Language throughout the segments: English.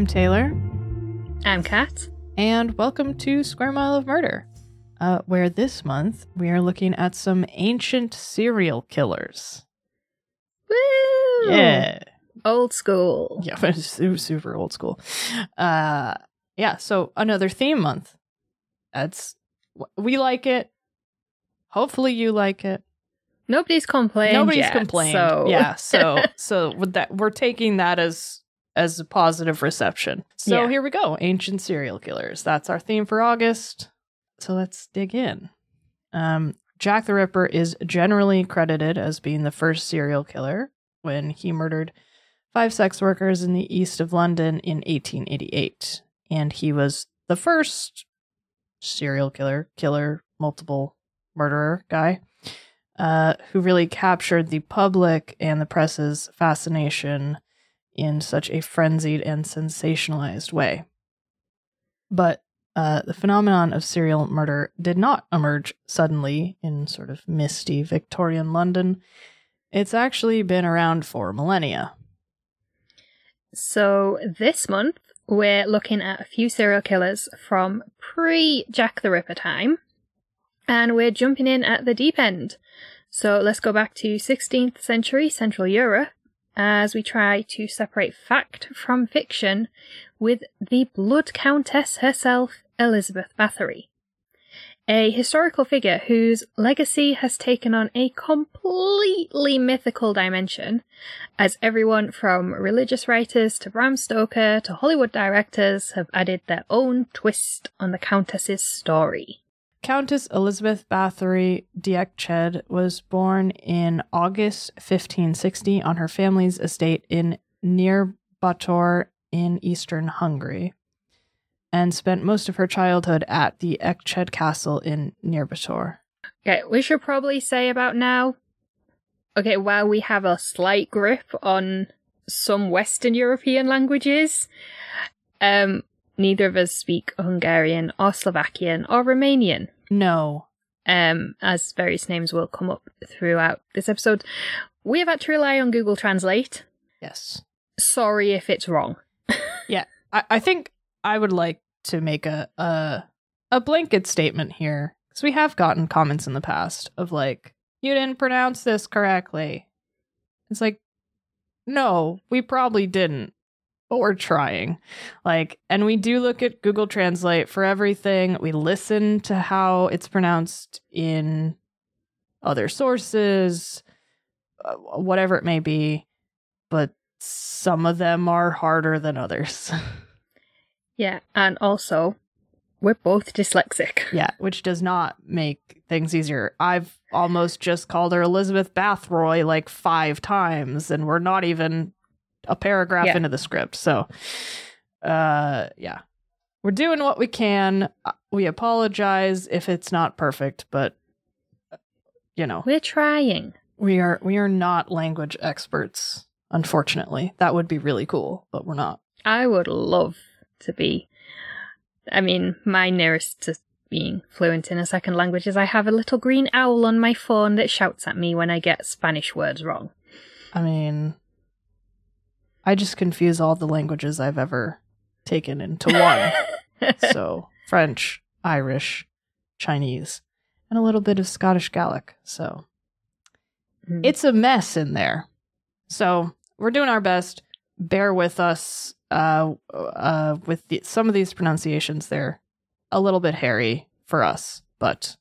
I'm Taylor, I'm Kat. and welcome to Square Mile of Murder, uh, where this month we are looking at some ancient serial killers. Woo! Yeah. Old school. Yeah, but super old school. Uh, yeah, so another theme month. That's we like it. Hopefully, you like it. Nobody's complained. Nobody's yet, complained. So. Yeah, so so with that, we're taking that as as a positive reception. So Yeah. here we go, ancient serial killers. That's our theme for August. So let's dig in. Um, Jack the Ripper is generally credited as being the first serial killer when he murdered five sex workers in the east of London in 1888, and he was the first serial killer, killer, multiple murderer guy uh, who really captured the public and the press's fascination in such a frenzied and sensationalized way. But uh, the phenomenon of serial murder did not emerge suddenly in sort of misty Victorian London. It's actually been around for millennia. So this month we're looking at a few serial killers from pre Jack the Ripper time, and we're jumping in at the deep end. So let's go back to 16th century Central Europe as we try to separate fact from fiction with the Blood Countess herself, Elizabeth Bathory. A historical figure whose legacy has taken on a completely mythical dimension, as everyone from religious writers to Bram Stoker to Hollywood directors have added their own twist on the Countess's story. Countess Elizabeth Bathory Diekched was born in August 1560 on her family's estate in near Bator in eastern Hungary, and spent most of her childhood at the Ecsed Castle in Nyírbátor. Okay, we should probably say about now. Okay, while we have a slight grip on some Western European languages, um, neither of us speak Hungarian or Slovakian or Romanian. No, um, as various names will come up throughout this episode. We have had to rely on Google Translate. yes. Sorry if it's wrong. Yeah. I, I think I would like to make a a, a blanket statement here because we have gotten comments in the past of like you didn't pronounce this correctly. It's like no, we probably didn't, but we're trying. Like, and we do look at Google Translate for everything. We listen to how it's pronounced in other sources, uh, whatever it may be, but some of them are harder than others. Yeah, and also, we're both dyslexic. yeah, which does not make things easier. I've almost just called her Elizabeth Bathroy like five times, and we're not even a paragraph Yeah. into the script. So, uh, yeah, we're doing what we can. Uh, We apologize if it's not perfect, but uh, you know, We're trying. we are we are not language experts. Unfortunately, that would be really cool, but we're not. I would love to be. I mean, my nearest to being fluent in a second language is I have a little green owl on my phone that shouts at me when I get Spanish words wrong. I mean, I just confuse all the languages I've ever taken into one. so French, Irish, Chinese, and a little bit of Scottish Gaelic. So Mm. it's a mess in there. So we're doing our best. Bear with us uh, uh, with the, some of these pronunciations. They're a little bit hairy for us, but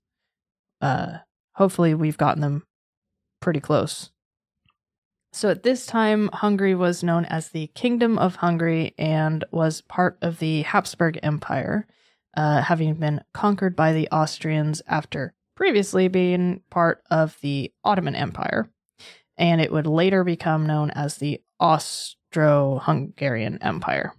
uh, hopefully we've gotten them pretty close. So at this time, Hungary was known as the Kingdom of Hungary and was part of the Habsburg Empire, uh, having been conquered by the Austrians after previously being part of the Ottoman Empire. And it would later become known as the Austro Hungarian Empire.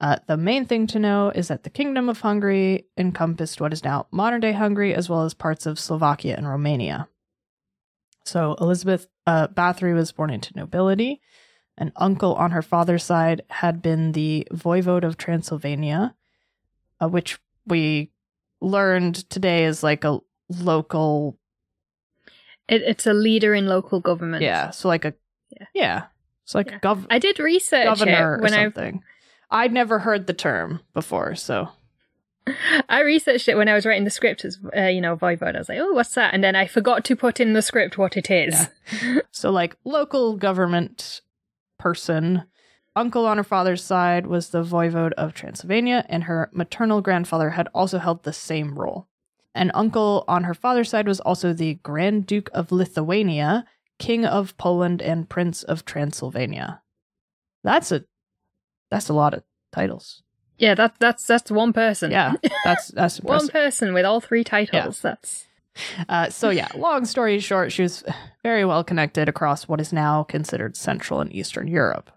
Uh, the main thing to know is that the Kingdom of Hungary encompassed what is now modern day Hungary, as well as parts of Slovakia and Romania. So Elizabeth uh, Bathory was born into nobility. An uncle on her father's side had been the voivode of Transylvania, uh, which we learned today is like a local, It, it's a leader in local government. yeah, so like a, Yeah. yeah, It's like Yeah. gov- I did research governor it or when I something. I'd never heard the term before, so I researched it when I was writing the script as uh, you know voivode. I was like, oh, what's that? And then I forgot to put in the script what it is. so like local government person. Uncle on her father's side was the voivode of Transylvania, and her maternal grandfather had also held the same role. An uncle on her father's side was also the Grand Duke of Lithuania, King of Poland, and Prince of Transylvania. That's a that's a lot of titles. Yeah, that that's that's one person. Yeah, that's that's one person with all three titles. That's Uh, so yeah, long story short, she was very well connected across what is now considered Central and Eastern Europe.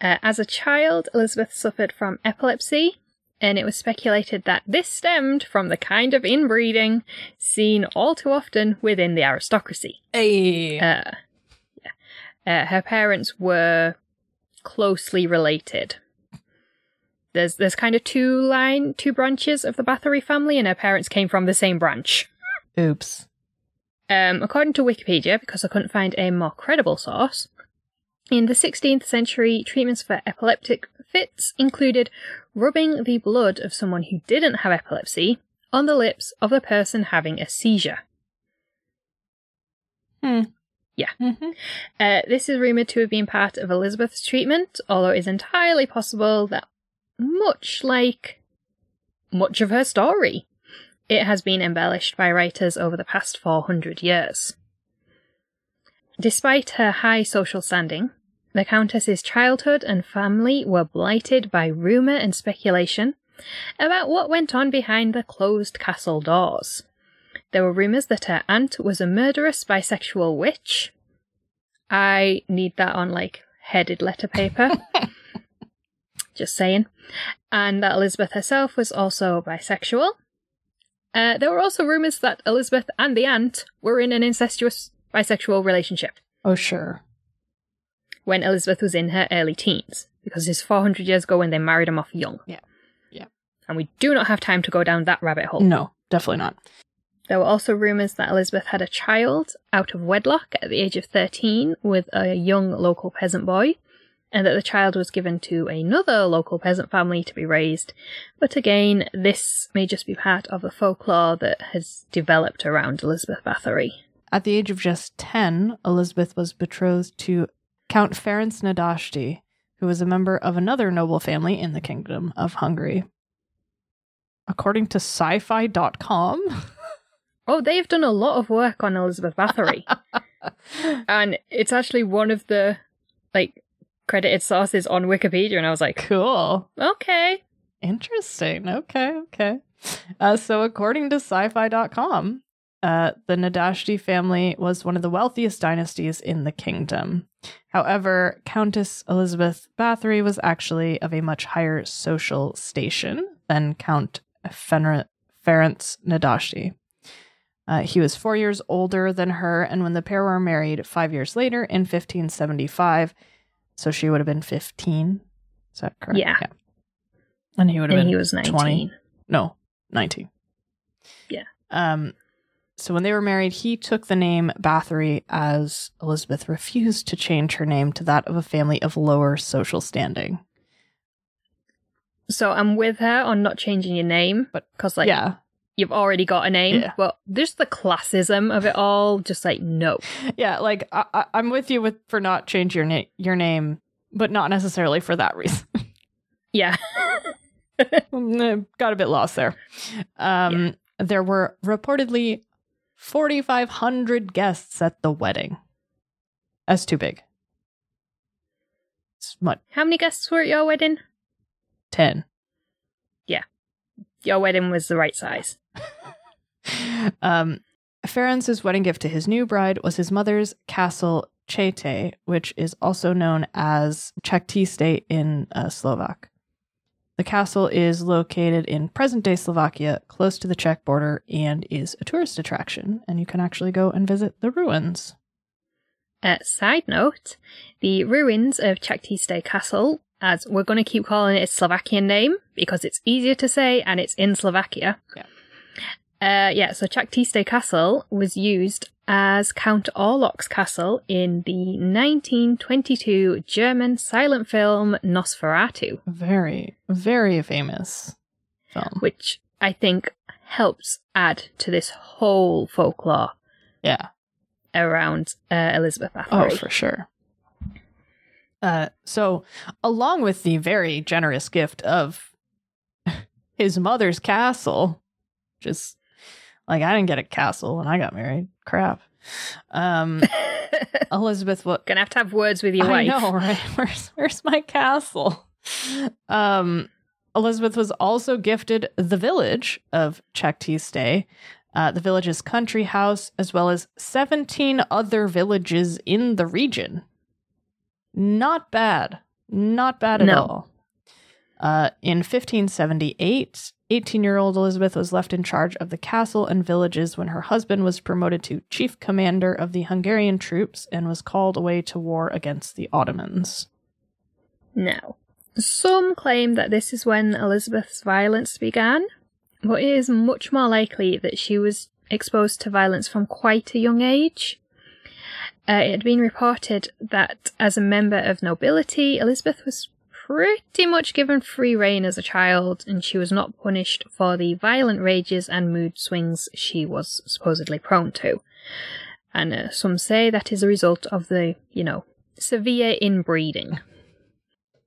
uh, as a child, Elizabeth suffered from epilepsy, and it was speculated that this stemmed from the kind of inbreeding seen all too often within the aristocracy. Hey. Uh, yeah. uh, her parents were closely related. There's there's kind of two line two branches of the Bathory family, and her parents came from the same branch. Oops. Um, according to Wikipedia, because I couldn't find a more credible source, in the 16th century, treatments for epileptic fits included rubbing the blood of someone who didn't have epilepsy on the lips of the person having a seizure. Mm-hmm. Uh, this is rumoured to have been part of Elizabeth's treatment, although it is entirely possible that, much like much of her story, it has been embellished by writers over the past 400 years. Despite her high social standing, the Countess's childhood and family were blighted by rumour and speculation about what went on behind the closed castle doors. There were rumours that her aunt was a murderous bisexual witch. I need that on like headed letter paper. Just saying. And that Elizabeth herself was also bisexual. Uh, there were also rumours that Elizabeth and the aunt were in an incestuous bisexual relationship Oh sure. when Elizabeth was in her early teens, because it's 400 years ago when they married him off young. Yeah. Yeah. And we do not have time to go down that rabbit hole. No, definitely not. There were also rumours that Elizabeth had a child out of wedlock at the age of 13 with a young local peasant boy, and that the child was given to another local peasant family to be raised. But again, this may just be part of the folklore that has developed around Elizabeth Bathory. At the age of just 10, Elizabeth was betrothed to Count Ferenc Nádasdy, who was a member of another noble family in the Kingdom of Hungary. According to sci fi.com, Oh, they've done a lot of work on Elizabeth Bathory. and it's actually one of the like credited sources on Wikipedia, and I was like, cool. okay. Interesting. Okay, okay. Uh, so, according to sci fi.com, uh, the Nádasdy family was one of the wealthiest dynasties in the kingdom. However, Countess Elizabeth Bathory was actually of a much higher social station than Count Ferenc Nádasdy. Uh, he was four years older than her, and when the pair were married five years later in 1575, so she would have been 15. Is that correct? Yeah. And he would have And been he was 19. 20. No, 19. Yeah. Um, so when they were married, he took the name Bathory as Elizabeth refused to change her name to that of a family of lower social standing. So I'm with her on not changing your name, But- because like yeah. You've already got a name, Yeah. but just the classism of it all, just like no. Yeah, like I, I, I'm with you with for not change your name your name, but not necessarily for that reason. Yeah, Mm, Got a bit lost there. Um, There were reportedly 4,500 guests at the wedding. That's too big. How many guests were at your wedding? 10? Yeah. Your wedding was the right size. um, Ferenc's wedding gift to his new bride was his mother's castle Csejte, which is also known as Čachtice in uh, Slovak. The castle is located in present day Slovakia, close to the Czech border, and is a tourist attraction, and you can actually go and visit the ruins. Uh, side note, the ruins of Čachtice Castle, as we're going to keep calling it its Slovakian name because it's easier to say and it's in Slovakia. Yeah. Uh, yeah, so Čachtice Castle was used as Count Orlok's castle in the 1922 German silent film Nosferatu, Very, very famous film. which I think helps add to this whole folklore Yeah. around uh, Elizabeth Oh, for sure. Uh, so, along with the very generous gift of his mother's castle, just like I didn't get a castle when I got married. Crap. Um, Elizabeth, what? Gonna have to have words with your I wife. know, right? Where's where's my castle? Um, Elizabeth was also gifted the village of Čachtice, uh, the village's country house, as well as 17 other villages in the region. Not bad. Not bad at No. all. Uh, in 1578, 18 year old Elizabeth was left in charge of the castle and villages when her husband was promoted to chief commander of the Hungarian troops and was called away to war against the Ottomans. Now, some claim that this is when Elizabeth's violence began, but it is much more likely that she was exposed to violence from quite a young age. Uh, it had been reported that as a member of nobility, Elizabeth was pretty much given free rein as a child, and she was not punished for the violent rages and mood swings she was supposedly prone to. And uh, some say that is a result of the, you know, severe inbreeding.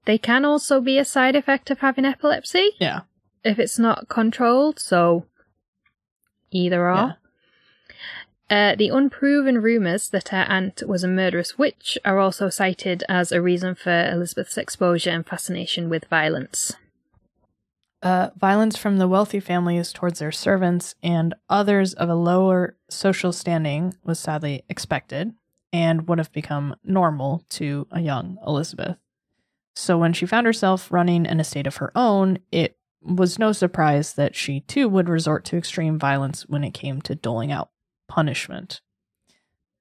They can also be a side effect of having epilepsy Yeah. if it's not controlled, so either or. Uh, the unproven rumours that her aunt was a murderous witch are also cited as a reason for Elizabeth's exposure and fascination with violence. Uh, violence from the wealthy families towards their servants and others of a lower social standing was sadly expected and would have become normal to a young Elizabeth. So when she found herself running an estate of her own, it was no surprise that she too would resort to extreme violence when it came to doling out punishment.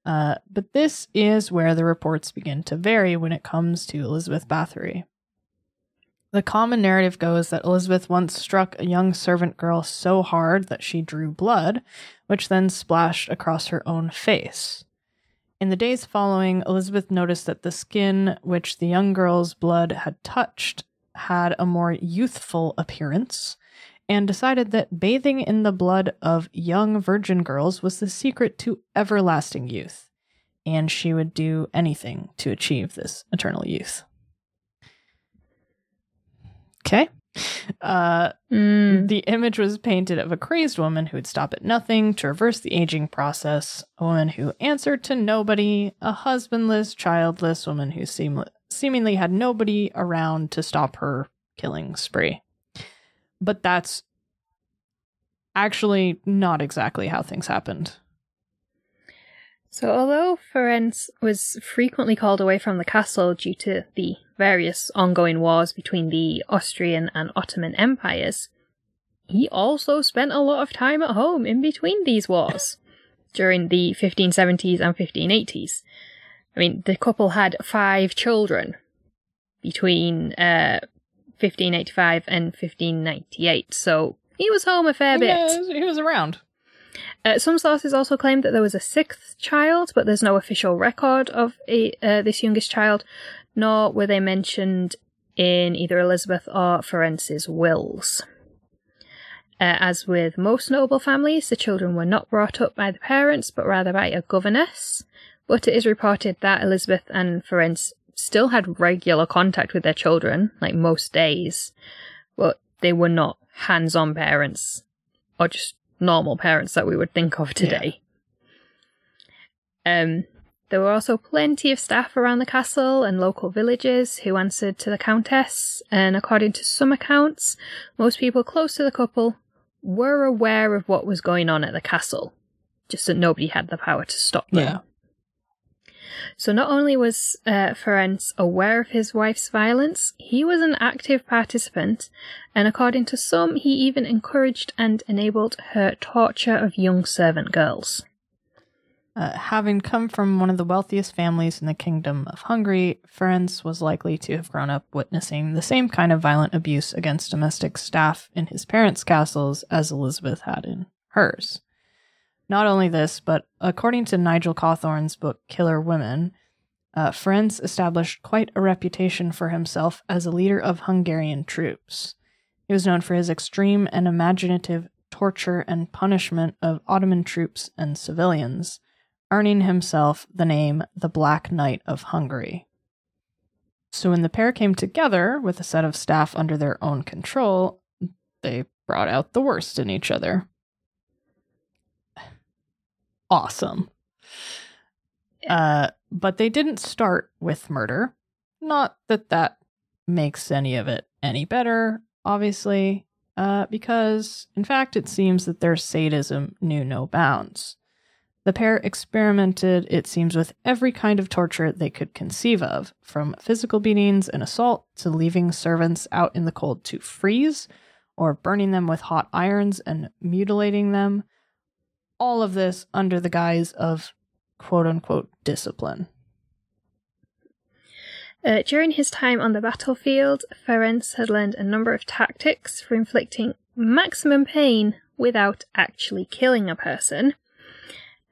Uh, but this is where the reports begin to vary when it comes to Elizabeth Bathory. The common narrative goes that Elizabeth once struck a young servant girl so hard that she drew blood, which then splashed across her own face. In the days following, Elizabeth noticed that the skin which the young girl's blood had touched had a more youthful appearance, and decided that bathing in the blood of young virgin girls was the secret to everlasting youth, and she would do anything to achieve this eternal youth. Okay. Uh, Mm. the image was painted of a crazed woman who would stop at nothing to reverse the aging process, a woman who answered to nobody, a husbandless, childless woman who seem- seemingly had nobody around to stop her killing spree. But that's actually not exactly how things happened. So, although Ferenc was frequently called away from the castle due to the various ongoing wars between the Austrian and Ottoman empires, he also spent a lot of time at home in between these wars during the 1570s and 1580s. I mean, the couple had five children between uh, 1585 and 1598, so he was home a fair bit. Yeah, he was around. Uh, some sources also claim that there was a sixth child, but there's no official record of a, uh, this youngest child, nor were they mentioned in either Elizabeth or Ferenc's wills. Uh, as with most noble families, the children were not brought up by the parents, but rather by a governess. But it is reported that Elizabeth and Ferenc still had regular contact with their children, like most days, but they were not hands on parents, or just normal parents that we would think of today. Um, there were also plenty of staff around the castle and local villages who answered to the Countess, and according to some accounts, most people close to the couple were aware of what was going on at the castle, just that nobody had the power to stop them. Yeah. So not only was uh, Ferenc aware of his wife's violence, he was an active participant, and according to some, he even encouraged and enabled her torture of young servant girls. Uh, having come from one of the wealthiest families in the Kingdom of Hungary, Ferenc was likely to have grown up witnessing the same kind of violent abuse against domestic staff in his parents' castles as Elizabeth had in hers. Not only this, but according to Nigel Cawthorne's book Killer Women, uh, Ferenc established quite a reputation for himself as a leader of Hungarian troops. He was known for his extreme and imaginative torture and punishment of Ottoman troops and civilians, earning himself the name the Black Knight of Hungary. So when the pair came together with a set of staff under their own control, they brought out the worst in each other. Awesome. Uh, but they didn't start with murder. Not that that makes any of it any better, obviously, uh, because in fact it seems that their sadism knew no bounds. The pair experimented, it seems, with every kind of torture they could conceive of, from physical beatings and assault to leaving servants out in the cold to freeze, or burning them with hot irons and mutilating them. All of this under the guise of quote unquote discipline. Uh, during his time on the battlefield, Ferenc had learned a number of tactics for inflicting maximum pain without actually killing a person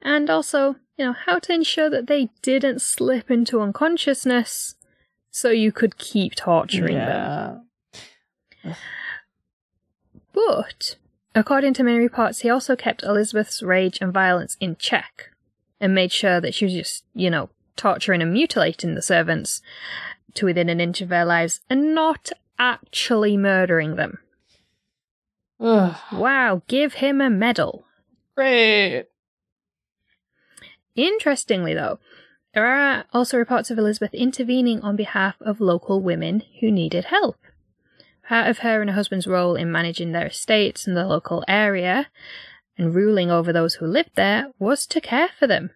and also, you know, how to ensure that they didn't slip into unconsciousness so you could keep torturing yeah. them. But, according to many reports, he also kept Elizabeth's rage and violence in check and made sure that she was just, you know, torturing and mutilating the servants to within an inch of their lives and not actually murdering them. Ugh. Wow, give him a medal. Great. Interestingly, though, there are also reports of Elizabeth intervening on behalf of local women who needed help. Part of her and her husband's role in managing their estates in the local area and ruling over those who lived there was to care for them.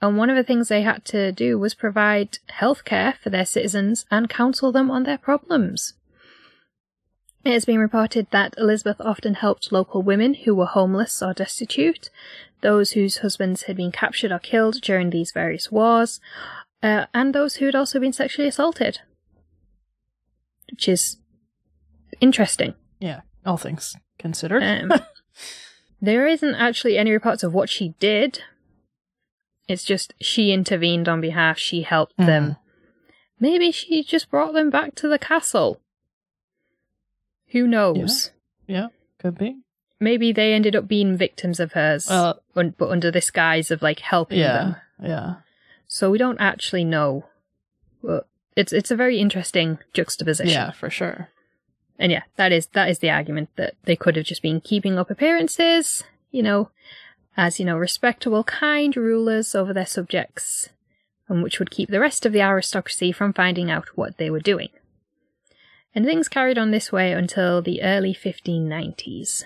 And one of the things they had to do was provide health care for their citizens and counsel them on their problems. It has been reported that Elizabeth often helped local women who were homeless or destitute, those whose husbands had been captured or killed during these various wars, uh, and those who had also been sexually assaulted. Which is interesting. Yeah, all things considered. Um, there isn't actually any reports of what she did. It's just she intervened on behalf, she helped mm. them. Maybe she just brought them back to the castle. Who knows? Yeah, yeah could be maybe they ended up being victims of hers, uh, un- but under this guise of like helping yeah, them. Yeah. So we don't actually know. But it's it's a very interesting juxtaposition. Yeah, for sure. And yeah, that is that is the argument that they could have just been keeping up appearances, you know, as you know, respectable, kind rulers over their subjects, and which would keep the rest of the aristocracy from finding out what they were doing. And things carried on this way until the early 1590s.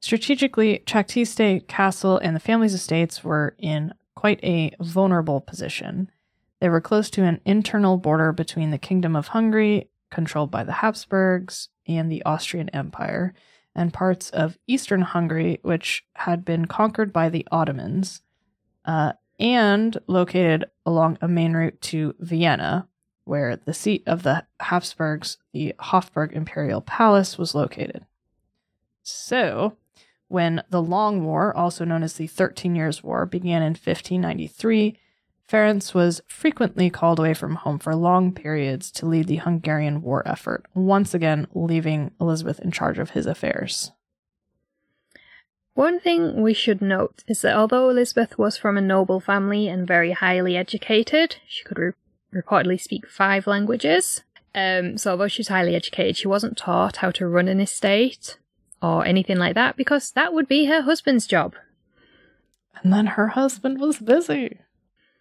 Strategically, Čachtice Castle and the family's estates were in quite a vulnerable position. They were close to an internal border between the Kingdom of Hungary, controlled by the Habsburgs, and the Austrian Empire, and parts of eastern Hungary, which had been conquered by the Ottomans, uh, and located along a main route to Vienna, where the seat of the Habsburgs, the Hofburg Imperial Palace, was located. So, when the Long War, also known as the Thirteen Years' War, began in 1593, Ferenc was frequently called away from home for long periods to lead the Hungarian war effort, once again leaving Elizabeth in charge of his affairs. One thing we should note is that although Elizabeth was from a noble family and very highly educated, she could re- reportedly speak five languages. Um, so although she was highly educated, she wasn't taught how to run an estate or anything like that because that would be her husband's job. And then her husband was busy.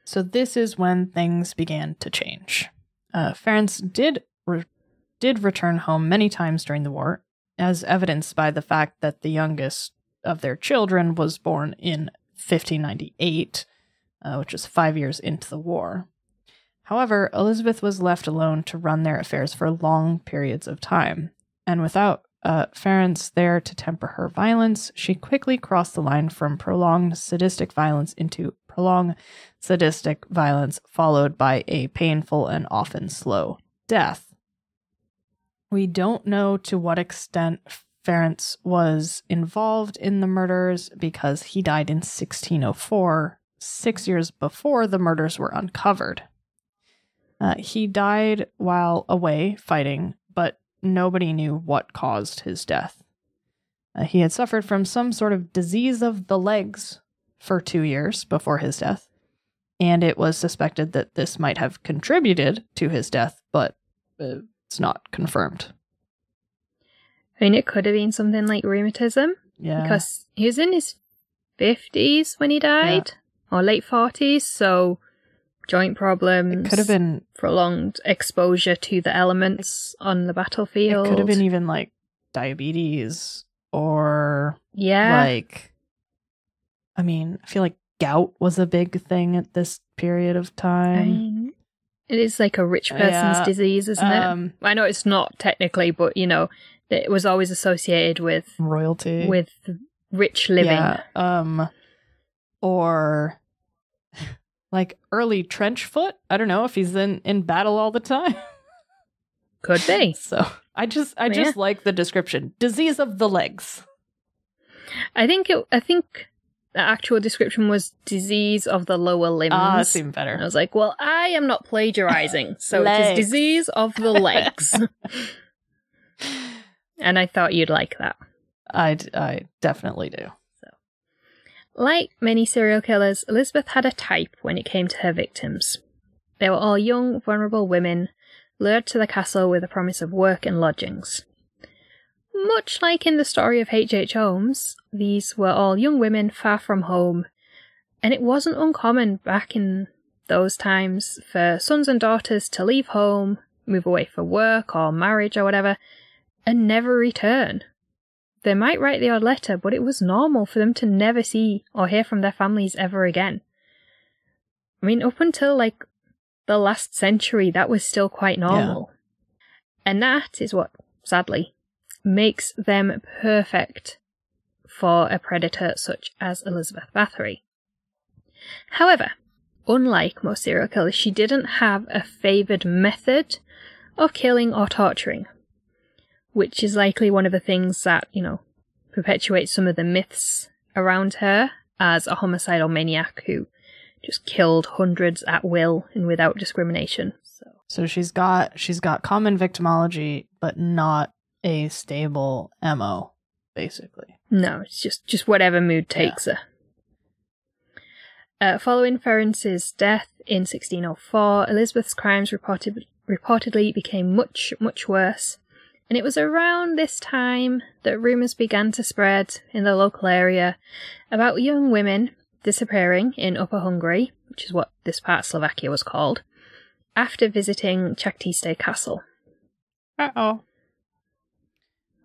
So this is when things began to change. Uh, did re- did return home many times during the war, as evidenced by the fact that the youngest of their children was born in 1598, uh, which was five years into the war. However, Elizabeth was left alone to run their affairs for long periods of time, and without uh, Ferenc there to temper her violence, she quickly crossed the line from prolonged sadistic violence into prolonged sadistic violence, followed by a painful and often slow death. We don't know to what extent Ferenc was involved in the murders because he died in 1604, six years before the murders were uncovered. Uh, he died while away fighting, but nobody knew what caused his death. Uh, he had suffered from some sort of disease of the legs for two years before his death, and it was suspected that this might have contributed to his death, but it's not confirmed. I mean, it could have been something like rheumatism Yeah. because he was in his 50s when he died, or late 40s, so joint problems. it could have been prolonged exposure to the elements on the battlefield. it could have been even like diabetes or yeah. like I mean, I feel like gout was a big thing at this period of I time. mean, it is like a rich person's Yeah. disease, isn't it? Um, I know it's not technically, but you know, it was always associated with royalty. with rich living. Yeah, um or like early trench foot. I don't know if he's in in battle all the time. Could be. So, I just I Yeah. just like the description. Disease of the legs. I think it. I think the actual description was disease of the lower limbs. Ah, that's even And I was like, well, I am not plagiarizing, so it is disease of the legs. and I thought you'd like that. I I definitely do. So, Like many serial killers, Elizabeth had a type when it came to her victims. They were all young, vulnerable women, lured to the castle with a promise of work and lodgings. Much like in the story of H.H. H. Holmes, these were all young women far from home, and it wasn't uncommon back in those times for sons and daughters to leave home, move away for work or marriage or whatever, and never return. They might write the odd letter, but it was normal for them to never see or hear from their families ever again. I mean, up until like the last century, that was still quite normal. And that is what, sadly, makes them perfect for a predator such as Elizabeth Bathory. However, unlike most serial killers, she didn't have a favoured method of killing or torturing which is likely one of the things that, you know, perpetuates some of the myths around her as a homicidal maniac who just killed hundreds at will and without discrimination. So So she's got she's got common victimology, but not a stable mo, basically. no, it's just just whatever mood takes her. Uh, following Ferenc's death in 1604, Elizabeth's crimes reported, reportedly became much, much worse, and it was around this time that rumours began to spread in the local area about young women disappearing in Upper Hungary, which is what this part of Slovakia was called, after visiting Čachtice Castle. Uh oh.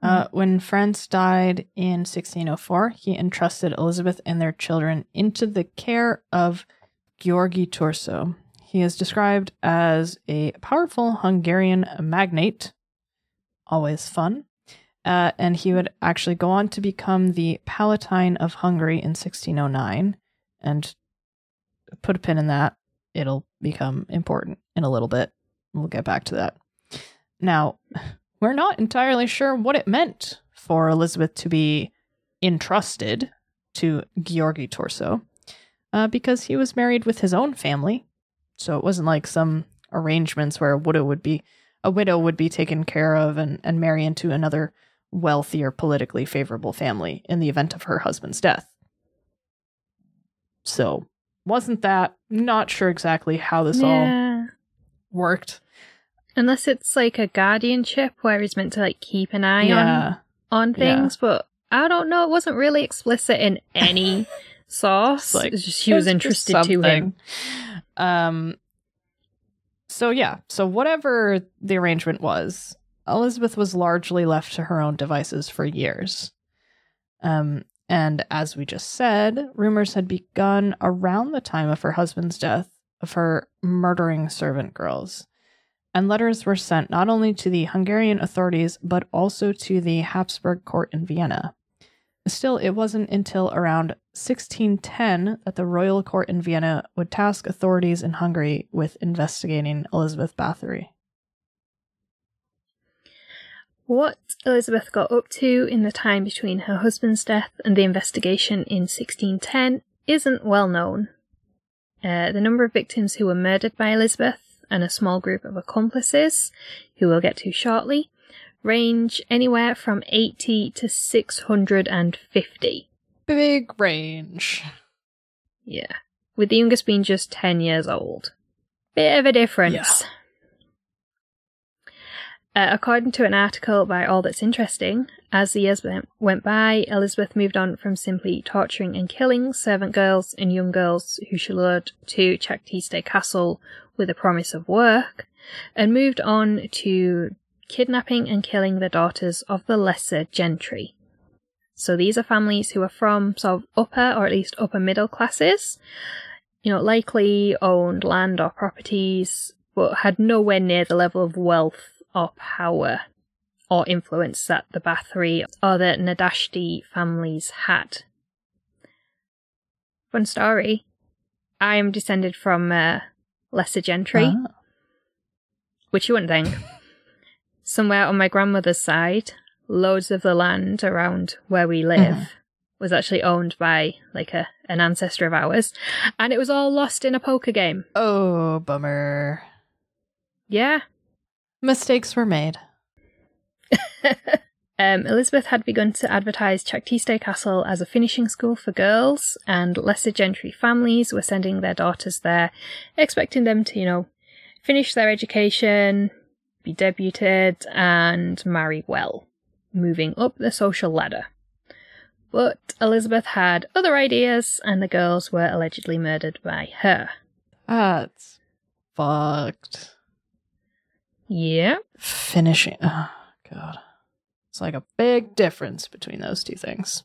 Uh, when Ferenc died in 1604, he entrusted Elizabeth and their children into the care of György Thurzó. He is described as a powerful Hungarian magnate, always fun, uh, and he would actually go on to become the Palatine of Hungary in 1609. And put a pin in that; it'll become important in a little bit. We'll get back to that. Now, we're not entirely sure what it meant for Elizabeth to be entrusted to György Thurzó uh, because he was married with his own family. So it wasn't like some arrangements where a widow would be a widow would be taken care of and, and marry into another wealthier, politically favorable family in the event of her husband's death. So wasn't that not sure exactly how this all worked. Unless it's like a guardianship where he's meant to like keep an eye on yeah. on Yeah. things, but I don't know. It wasn't really explicit in any source. Like, It's just she was interested to him. Um. So yeah, so whatever the arrangement was, Elizabeth was largely left to her own devices for years. Um, and as we just said, rumors had begun around the time of her husband's death of her murdering servant girls. And letters were sent not only to the Hungarian authorities, but also to the Habsburg court in Vienna. Still, it wasn't until around 1610 that the royal court in Vienna would task authorities in Hungary with investigating Elizabeth Bathory. What Elizabeth got up to in the time between her husband's death and the investigation in 1610 isn't well known. Uh, the number of victims who were murdered by Elizabeth and a small group of accomplices, who we'll get to shortly, range anywhere from 80 to 650. Big range. Yeah. With the youngest being just 10 years old. Bit of a difference. Yeah. Uh, according to an article by All That's Interesting, as the years went- by, Elizabeth moved on from simply torturing and killing servant girls and young girls who she lured to Čachtice Castle with a promise of work, and moved on to kidnapping and killing the daughters of the lesser gentry. So these are families who are from sort of upper or at least upper middle classes, you know, likely owned land or properties, but had nowhere near the level of wealth or power or influence that the Bathory or the Nádasdy families had. Fun story. I am descended from uh, lesser gentry, Ah. which you wouldn't think. Somewhere on my grandmother's side, loads of the land around where we live Mhm. was actually owned by like a an ancestor of ours, and it was all lost in a poker game. Oh, bummer. Yeah, Mistakes were made. um, Elizabeth had begun to advertise Čachtice Castle as a finishing school for girls, and lesser gentry families were sending their daughters there, expecting them to, you know, finish their education, be debuted, and marry well, moving up the social ladder. But Elizabeth had other ideas, and the girls were allegedly murdered by her. That's fucked. Yeah. Finishing. Oh, God. It's like a big difference between those two things.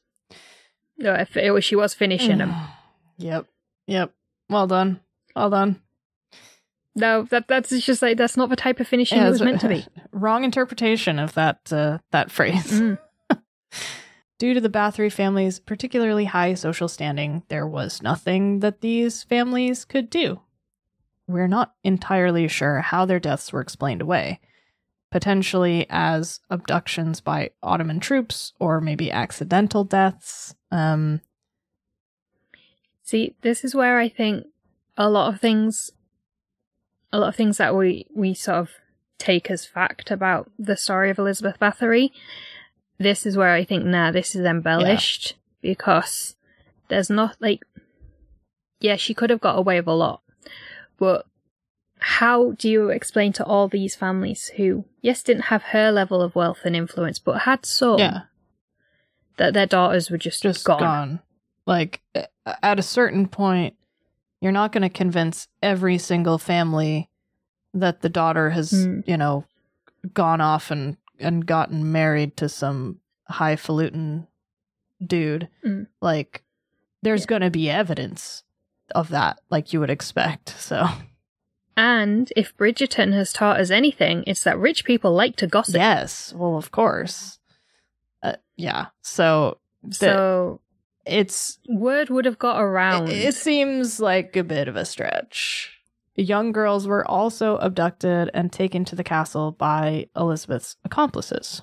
No, if it was, she was finishing them. Yep. Yep. Well done. Well done. No, that that's just like that's not the type of finishing Yeah, it was meant to be. Wrong interpretation of that uh, that phrase. Mm. Due to the Bathory family's particularly high social standing, there was nothing that these families could do. We're not entirely sure how their deaths were explained away, potentially as abductions by Ottoman troops or maybe accidental deaths. Um, See, this is where I think a lot of things, a lot of things that we we sort of take as fact about the story of Elizabeth Bathory. This is where I think, nah, this is embellished because there's not like, yeah, she could have got away with a lot, but how do you explain to all these families who, yes, didn't have her level of wealth and influence, but had some, yeah, that their daughters were just, just gone? gone. Like at a certain point, you're not going to convince every single family that the daughter has, Mm. you know, gone off and and gotten married to some highfalutin dude. Mm. Like, there's Yeah. going to be evidence of that, like you would expect. So, And if Bridgerton has taught us anything, it's that rich people like to gossip. yes, well, of course, uh, yeah. So the- So it's word would have got around. It, it seems like a bit of a stretch. Young girls were also abducted and taken to the castle by Elizabeth's accomplices.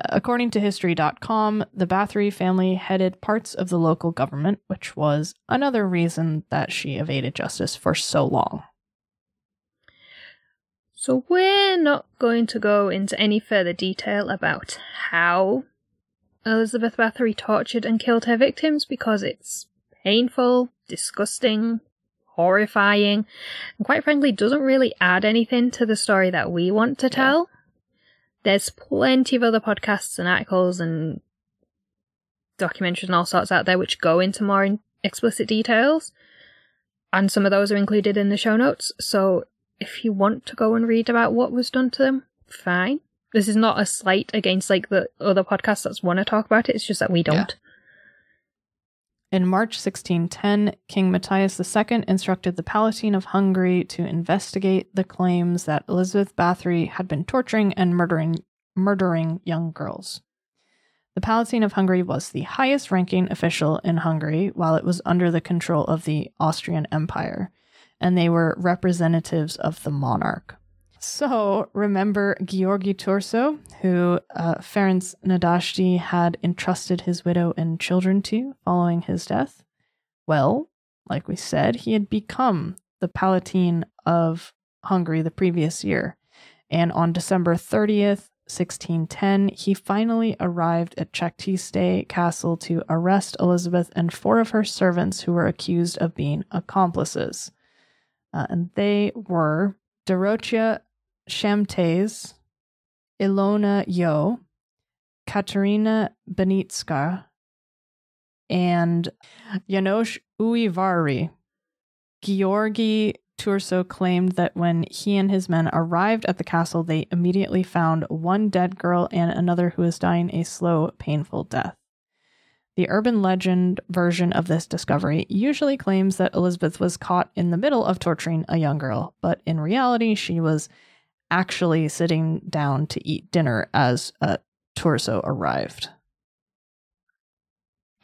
According to History.com, the Bathory family headed parts of the local government, which was another reason that she evaded justice for so long. So we're not going to go into any further detail about how Elizabeth Bathory tortured and killed her victims because it's painful, disgusting, horrifying, and quite frankly doesn't really add anything to the story that we want to tell. There's plenty of other podcasts and articles and documentaries and all sorts out there which go into more in- explicit details. And some of those are included in the show notes. So if you want to go and read about what was done to them, fine. This is not a slight against like the other podcasts that want to talk about it. It's just that we don't. In March 1610, King Matthias II instructed the Palatine of Hungary to investigate the claims that Elizabeth Bathory had been torturing and murdering murdering young girls. The Palatine of Hungary was the highest ranking official in Hungary while it was under the control of the Austrian Empire, and they were representatives of the monarch. So remember György Thurzó, who uh, Ferenc Nádasdy had entrusted his widow and children to following his death? Well, like we said, he had become the Palatine of Hungary the previous year. And on December 30th, 1610, he finally arrived at Čachtice Castle to arrest Elizabeth and four of her servants who were accused of being accomplices. Uh, and they were Dorothea Shamtes, Ilona Jó, Katerina Benitska, and János Újváry. György Thurzó claimed that when he and his men arrived at the castle, they immediately found one dead girl and another who was dying a slow, painful death. The urban legend version of this discovery usually claims that Elizabeth was caught in the middle of torturing a young girl, but in reality, she was actually sitting down to eat dinner as a Thurzó arrived.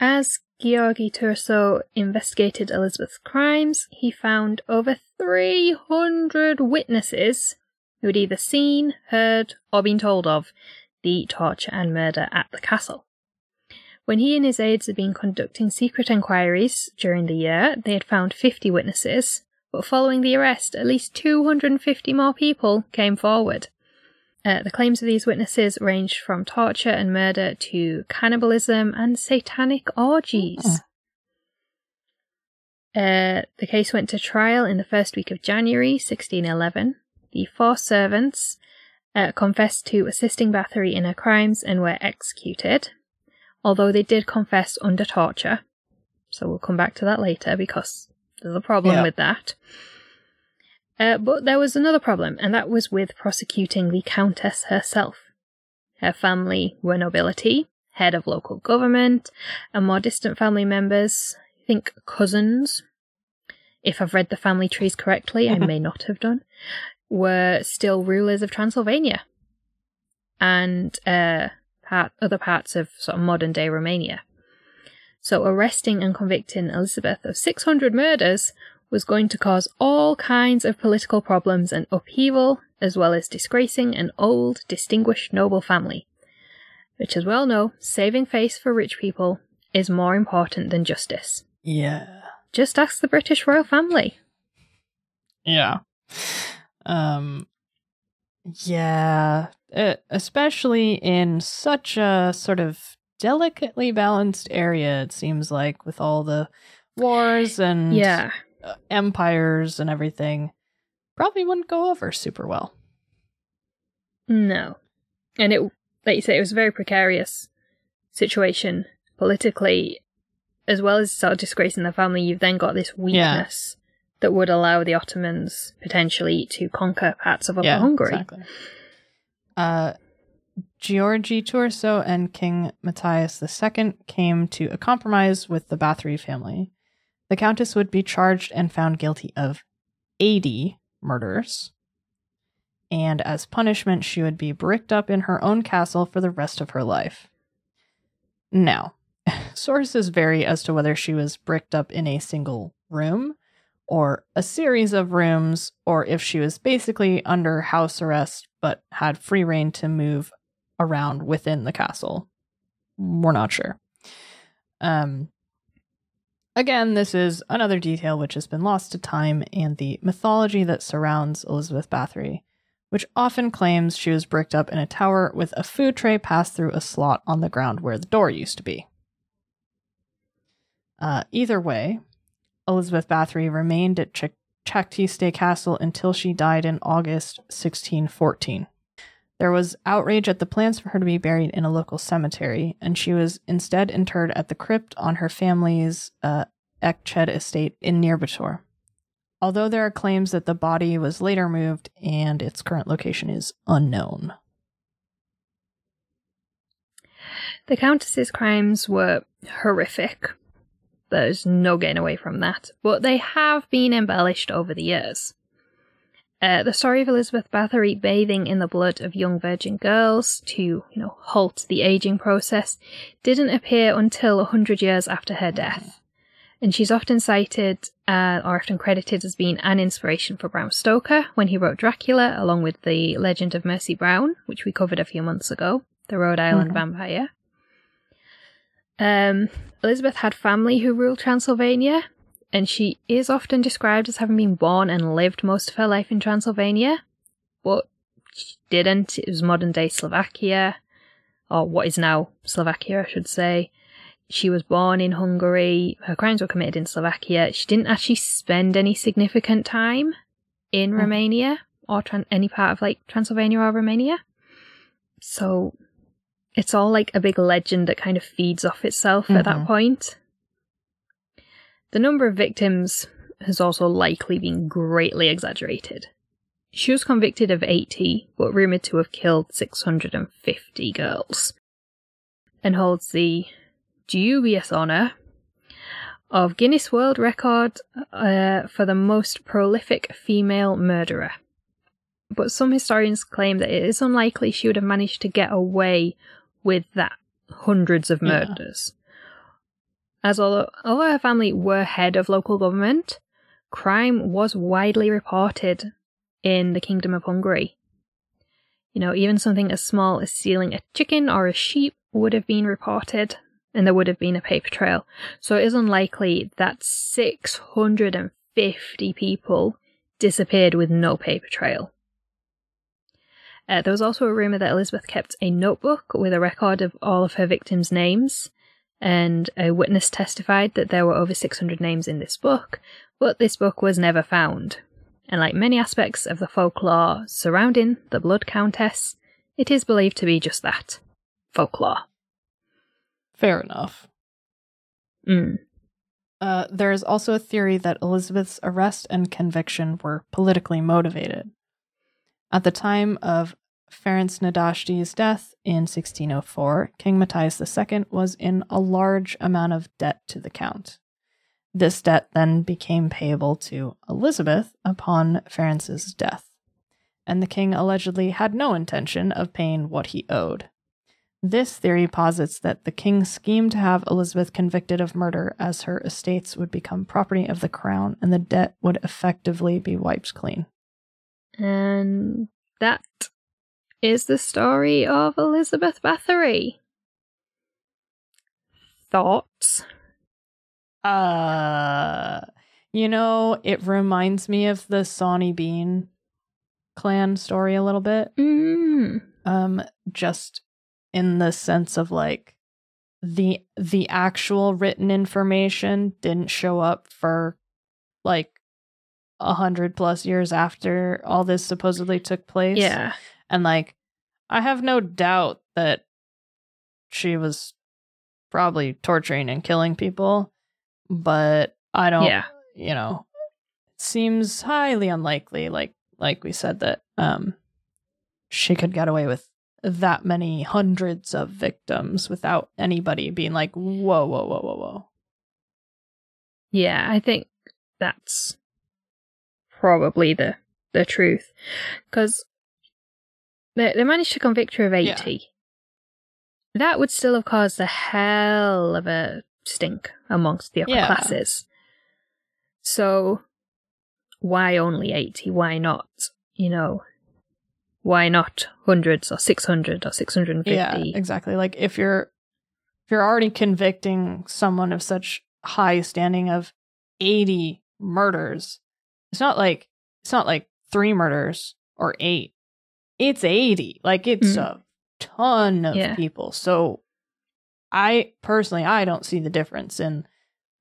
As György Thurzó investigated Elizabeth's crimes, he found over 300 witnesses who had either seen, heard, or been told of the torture and murder at the castle. When he and his aides had been conducting secret inquiries during the year, they had found 50 witnesses, but following the arrest, at least 250 more people came forward. Uh, the claims of these witnesses ranged from torture and murder to cannibalism and satanic orgies. Uh, the case went to trial in the first week of January 1611. The four servants uh, confessed to assisting Bathory in her crimes and were executed, although they did confess under torture. So we'll come back to that later because there's a problem Yeah. with that. Uh, but there was another problem, and that was with prosecuting the Countess herself. Her family were nobility, head of local government, and more distant family members, I think cousins, if I've read the family trees correctly, I may not have done, were still rulers of Transylvania and uh, part, other parts of sort of modern day Romania. So arresting and convicting Elizabeth of 600 murders was going to cause all kinds of political problems and upheaval, as well as disgracing an old, distinguished noble family. Which, as well know, saving face for rich people is more important than justice. Yeah. Just ask the British royal family. Yeah. Um yeah, uh, especially in such a sort of delicately balanced area it seems like with all the wars and Yeah. uh, empires and everything. Probably wouldn't go over super well. No. And it, like you say, it was a very precarious situation politically, as well as sort of disgracing the family. You've then got this weakness that would allow the Ottomans potentially to conquer parts of Upper Hungary. Exactly. Uh, György Thurzó and King Matthias II came to a compromise with the Bathory family. The Countess would be charged and found guilty of 80 murders. And as punishment, she would be bricked up in her own castle for the rest of her life. Now, sources vary as to whether she was bricked up in a single room or a series of rooms, or if she was basically under house arrest but had free reign to move around within the castle. We're not sure. Um, again, this is another detail which has been lost to time and the mythology that surrounds Elizabeth Bathory, which often claims she was bricked up in a tower with a food tray passed through a slot on the ground where the door used to be. Uh, either way, Elizabeth Bathory remained at Ch- Čachtice Castle until she died in August 1614. There was outrage at the plans for her to be buried in a local cemetery, and she was instead interred at the crypt on her family's uh, Ecsed estate in Nyírbátor. Although there are claims that the body was later moved and its current location is unknown. The Countess's crimes were horrific. There's no getting away from that. But they have been embellished over the years. Uh, the story of Elizabeth Bathory bathing in the blood of young virgin girls to, you know, halt the aging process didn't appear until a hundred years after her death. And she's often cited uh, or often credited as being an inspiration for Bram Stoker when he wrote Dracula, along with The Legend of Mercy Brown, which we covered a few months ago, the Rhode Island Mhm. vampire. Um, Elizabeth had family who ruled Transylvania, and she is often described as having been born and lived most of her life in Transylvania, but she didn't. It was modern day Slovakia, or what is now Slovakia, I should say. She was born in Hungary. Her crimes were committed in Slovakia. She didn't actually spend any significant time in Mhm. Romania or tran- any part of like Transylvania or Romania. So it's all like a big legend that kind of feeds off itself at that Mhm. point. The number of victims has also likely been greatly exaggerated. She was convicted of 80, but rumoured to have killed 650 girls, and holds the dubious honour of Guinness World Record uh, for the most prolific female murderer. But some historians claim that it is unlikely she would have managed to get away with that hundreds of Yeah. murders. As although, although her family were head of local government, crime was widely reported in the Kingdom of Hungary. You know, even something as small as stealing a chicken or a sheep would have been reported, and there would have been a paper trail. So it is unlikely that 650 people disappeared with no paper trail. Uh, there was also a rumour that Elizabeth kept a notebook with a record of all of her victims' names, and a witness testified that there were over 600 names in this book, but this book was never found. And like many aspects of the folklore surrounding the Blood Countess, it is believed to be just that folklore. Fair enough. Mm. Uh, there is also a theory that Elizabeth's arrest and conviction were politically motivated. At the time of Ferenc Nádasdy's death in 1604, King Matthias II was in a large amount of debt to the count. This debt then became payable to Elizabeth upon Ferenc's death, and the king allegedly had no intention of paying what he owed. This theory posits that the king schemed to have Elizabeth convicted of murder as her estates would become property of the crown and the debt would effectively be wiped clean. And that is the story of Elizabeth Bathory. Thoughts? Uh, you know, it reminds me of the Sawney Bean clan story a little bit. Mm. Um, just in the sense of like the the actual written information didn't show up for like a hundred plus years after all this supposedly took place. Yeah. And like, I have no doubt that she was probably torturing and killing people, but I don't, Yeah. you know, it seems highly unlikely, like, like we said, that, um, she could get away with that many hundreds of victims without anybody being like, whoa, whoa, whoa, whoa, whoa. Yeah, I think that's probably the the truth because they they managed to convict her of Yeah. eighty. That would still have caused a hell of a stink amongst the upper Yeah. classes. So, why only eighty? Why not? You know, why not hundreds or six hundred or six hundred and Yeah, exactly. Like if you're if you're already convicting someone of such high standing of 80 murders, it's not like it's not like 3 murders or 8. It's 80. Like it's Mm. a ton of Yeah. people. So I personally I don't see the difference in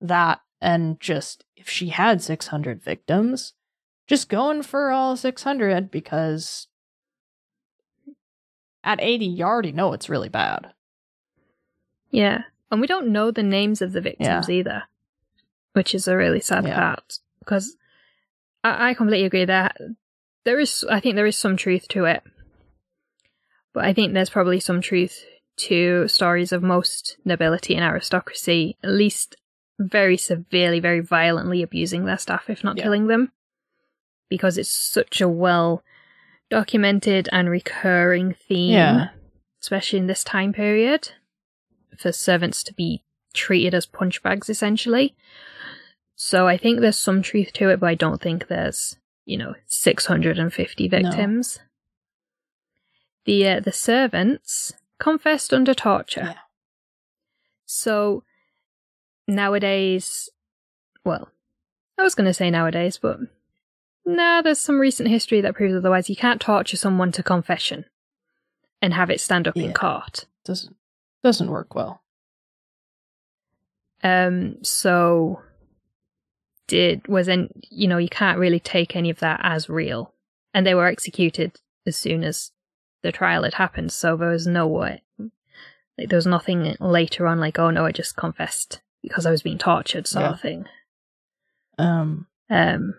that and just if she had 600 victims, just going for all 600 because at 80 you already know it's really bad. Yeah. And we don't know the names of the victims either, which is a really sad Yeah. part. Because I, I completely agree that there is, I think there is some truth to it. But I think there's probably some truth to stories of most nobility and aristocracy, at least very severely, very violently abusing their staff, if not Yeah. killing them. Because it's such a well documented and recurring theme Yeah. especially in this time period, for servants to be treated as punch bags essentially. So I think there's some truth to it, but I don't think there's, you know, 650 victims. The uh, the servants confessed under torture. Yeah. So nowadays, well, I was going to say nowadays, but nah, there's some recent history that proves otherwise. You can't torture someone to confession and have it stand up Yeah. in court. Doesn't doesn't work well. Um, so did was in you know you can't really take any of that as real, and they were executed as soon as the trial had happened. So there was no way, like there was nothing later on like oh no I just confessed because I was being tortured sort Yeah. of thing. Um Um,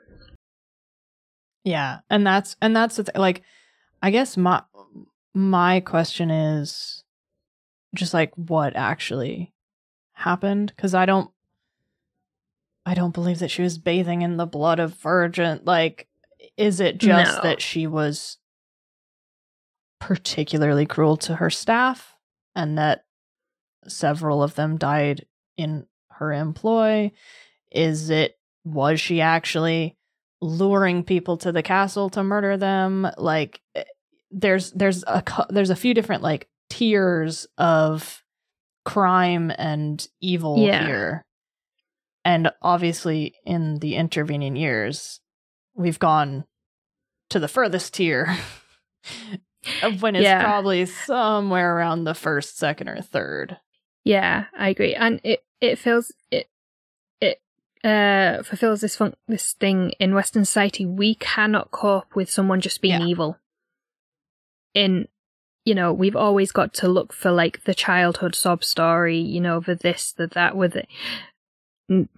Yeah, and that's and that's the th- like, I guess my my question is just like what actually happened because I don't I don't believe that she was bathing in the blood of virgin. Like, is it just No. that she was particularly cruel to her staff and that several of them died in her employ? Is it was she actually luring people to the castle to murder them like eh, there's there's a there's a few different like tiers of crime and evil Yeah. here and obviously in the intervening years we've gone to the furthest tier of when it's Yeah. probably somewhere around the first second or third yeah, I agree, and it it feels it it uh fulfills this fun- this thing in Western society. We cannot cope with someone just being Yeah. evil. In you know, we've always got to look for like the childhood sob story. You know, the this, the that, with it. N-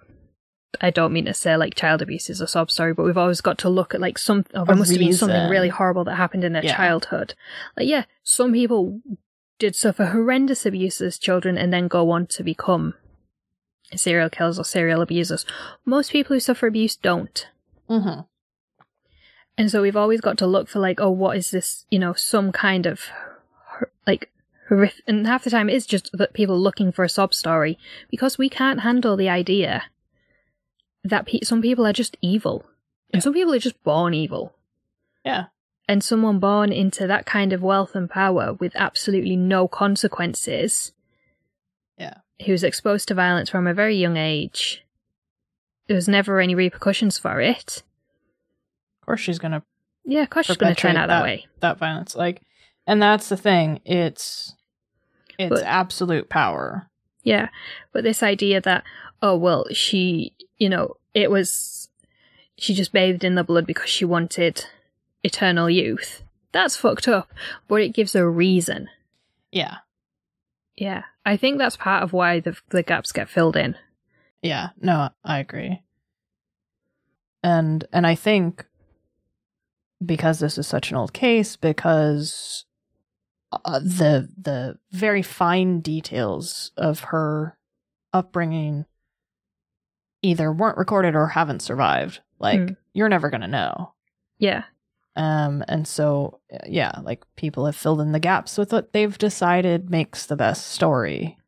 I don't mean to say like child abuse is a sob story, but we've always got to look at like some. Oh, there must have been something really horrible that happened in their Yeah. childhood. Like, yeah, some people did suffer horrendous abuse as children and then go on to become serial killers or serial abusers. Most people who suffer abuse don't. mm-hmm. And so we've always got to look for like, oh, what is this? You know, some kind of like horrific. And half the time it's just that people looking for a sob story because we can't handle the idea that pe- some people are just evil and Yeah. some people are just born evil. yeah And someone born into that kind of wealth and power with absolutely no consequences. Yeah. Who's exposed to violence from a very young age. There was never any repercussions for it. of course she's gonna Yeah, of course she's going to turn out that way. that violence like and that's the thing it's it's But- absolute power Yeah. But this idea that, oh, well, she, you know, it was, she just bathed in the blood because she wanted eternal youth. That's fucked up, but it gives a reason. yeah Yeah. I think that's part of why the, the gaps get filled in. yeah no i agree and and i think because this is such an old case because uh, the the very fine details of her upbringing either weren't recorded or haven't survived like Hmm. you're never going to know Yeah. Um, and so, yeah, like people have filled in the gaps with what they've decided makes the best story.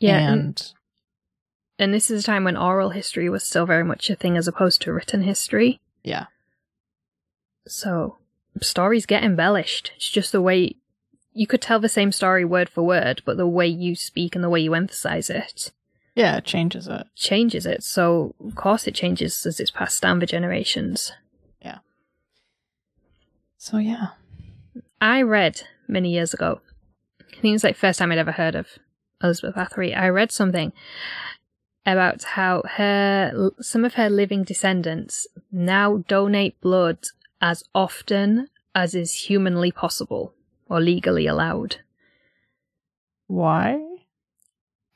Yeah. And, And and this is a time when oral history was still very much a thing as opposed to written history. yeah, So stories get embellished. It's just the way you could tell the same story word for word, but the way you speak and the way you emphasize it yeah, it changes it. changes it. So of course it changes as it's passed down the generations. Yeah. So, yeah. I read many years ago. I think it's like first time I'd ever heard of Elizabeth Bathory. I read something about how her some of her living descendants now donate blood as often as is humanly possible or legally allowed. Why?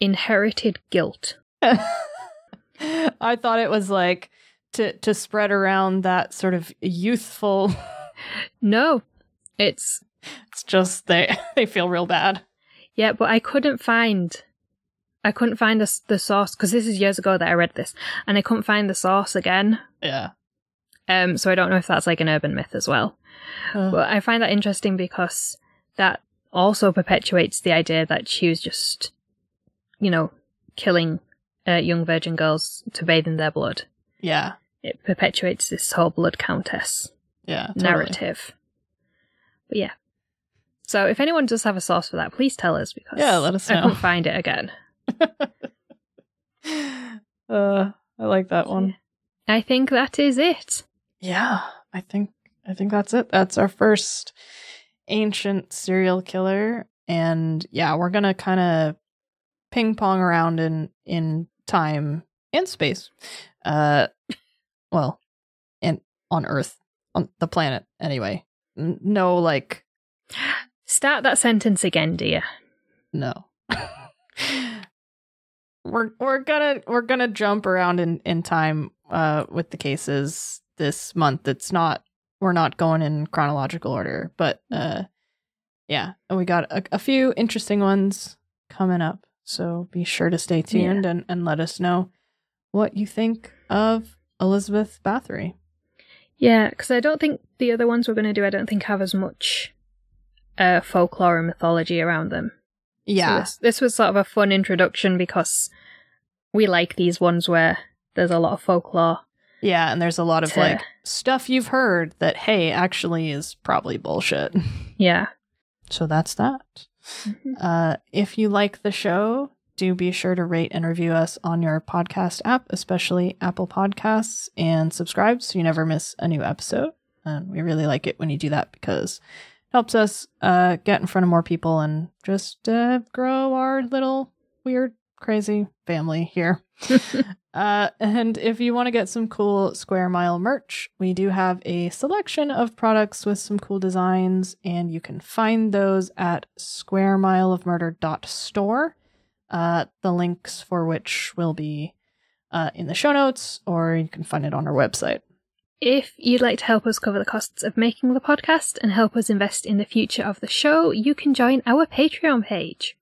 Inherited guilt. I thought it was like to to spread around that sort of youthful. No, it's It's just they they feel real bad. Yeah, but I couldn't find, I couldn't find the the source because this is years ago that I read this, and I couldn't find the source again. Yeah. Um, so I don't know if that's like an urban myth as well. Uh, But I find that interesting because that also perpetuates the idea that she was just, you know, killing uh, young virgin girls to bathe in their blood. Yeah. It perpetuates this whole blood countess Yeah. totally. narrative. But yeah. So if anyone does have a source for that, please tell us because Yeah, let us know. I couldn't find it again. uh, I like that one. I think that is it. Yeah, I think I think that's it. That's our first ancient serial killer, and yeah, we're gonna kind of ping pong around in in time and space. Uh, well, and on Earth, on the planet, anyway. No, like Start that sentence again, dear. no. we're we're gonna we're gonna jump around in in time uh with the cases this month. It's not we're not going in chronological order, but uh yeah, and we got a, a few interesting ones coming up. So be sure to stay tuned and and let us know what you think of Elizabeth Bathory. Yeah, because I don't think the other ones we're going to do, I don't think have as much uh, folklore and mythology around them. So Yeah. this, this was sort of a fun introduction because we like these ones where there's a lot of folklore. Yeah, and there's a lot of to- like stuff you've heard that hey, actually is probably bullshit. Yeah. So that's that. Uh, if you like the show, do be sure to rate and review us on your podcast app, especially Apple Podcasts, and subscribe so you never miss a new episode. And we really like it when you do that because it helps us uh, get in front of more people and just uh, grow our little weird, crazy family here. Uh, and if you want to get some cool Square Mile merch, we do have a selection of products with some cool designs, and you can find those at squaremileofmurder.store. Uh, the links for which will be uh, in the show notes, or you can find it on our website. If you'd like to help us cover the costs of making the podcast and help us invest in the future of the show, you can join our Patreon page.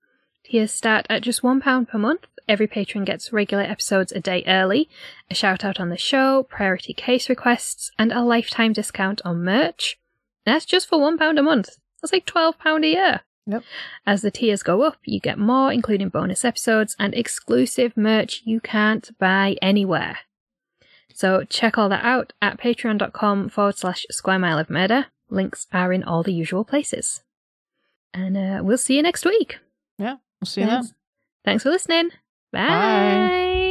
Tiers start at just £1 per month. Every patron gets regular episodes a day early, a shout out on the show, priority case requests, and a lifetime discount on merch. That's just for £1 a month. That's like £12 a year. Yep. As the tiers go up, you get more, including bonus episodes and exclusive merch you can't buy anywhere. So check all that out at patreon.com forward slash square mile of murder. Links are in all the usual places. And uh, we'll see you next week. We'll see you then. Thanks for listening. Bye. Bye.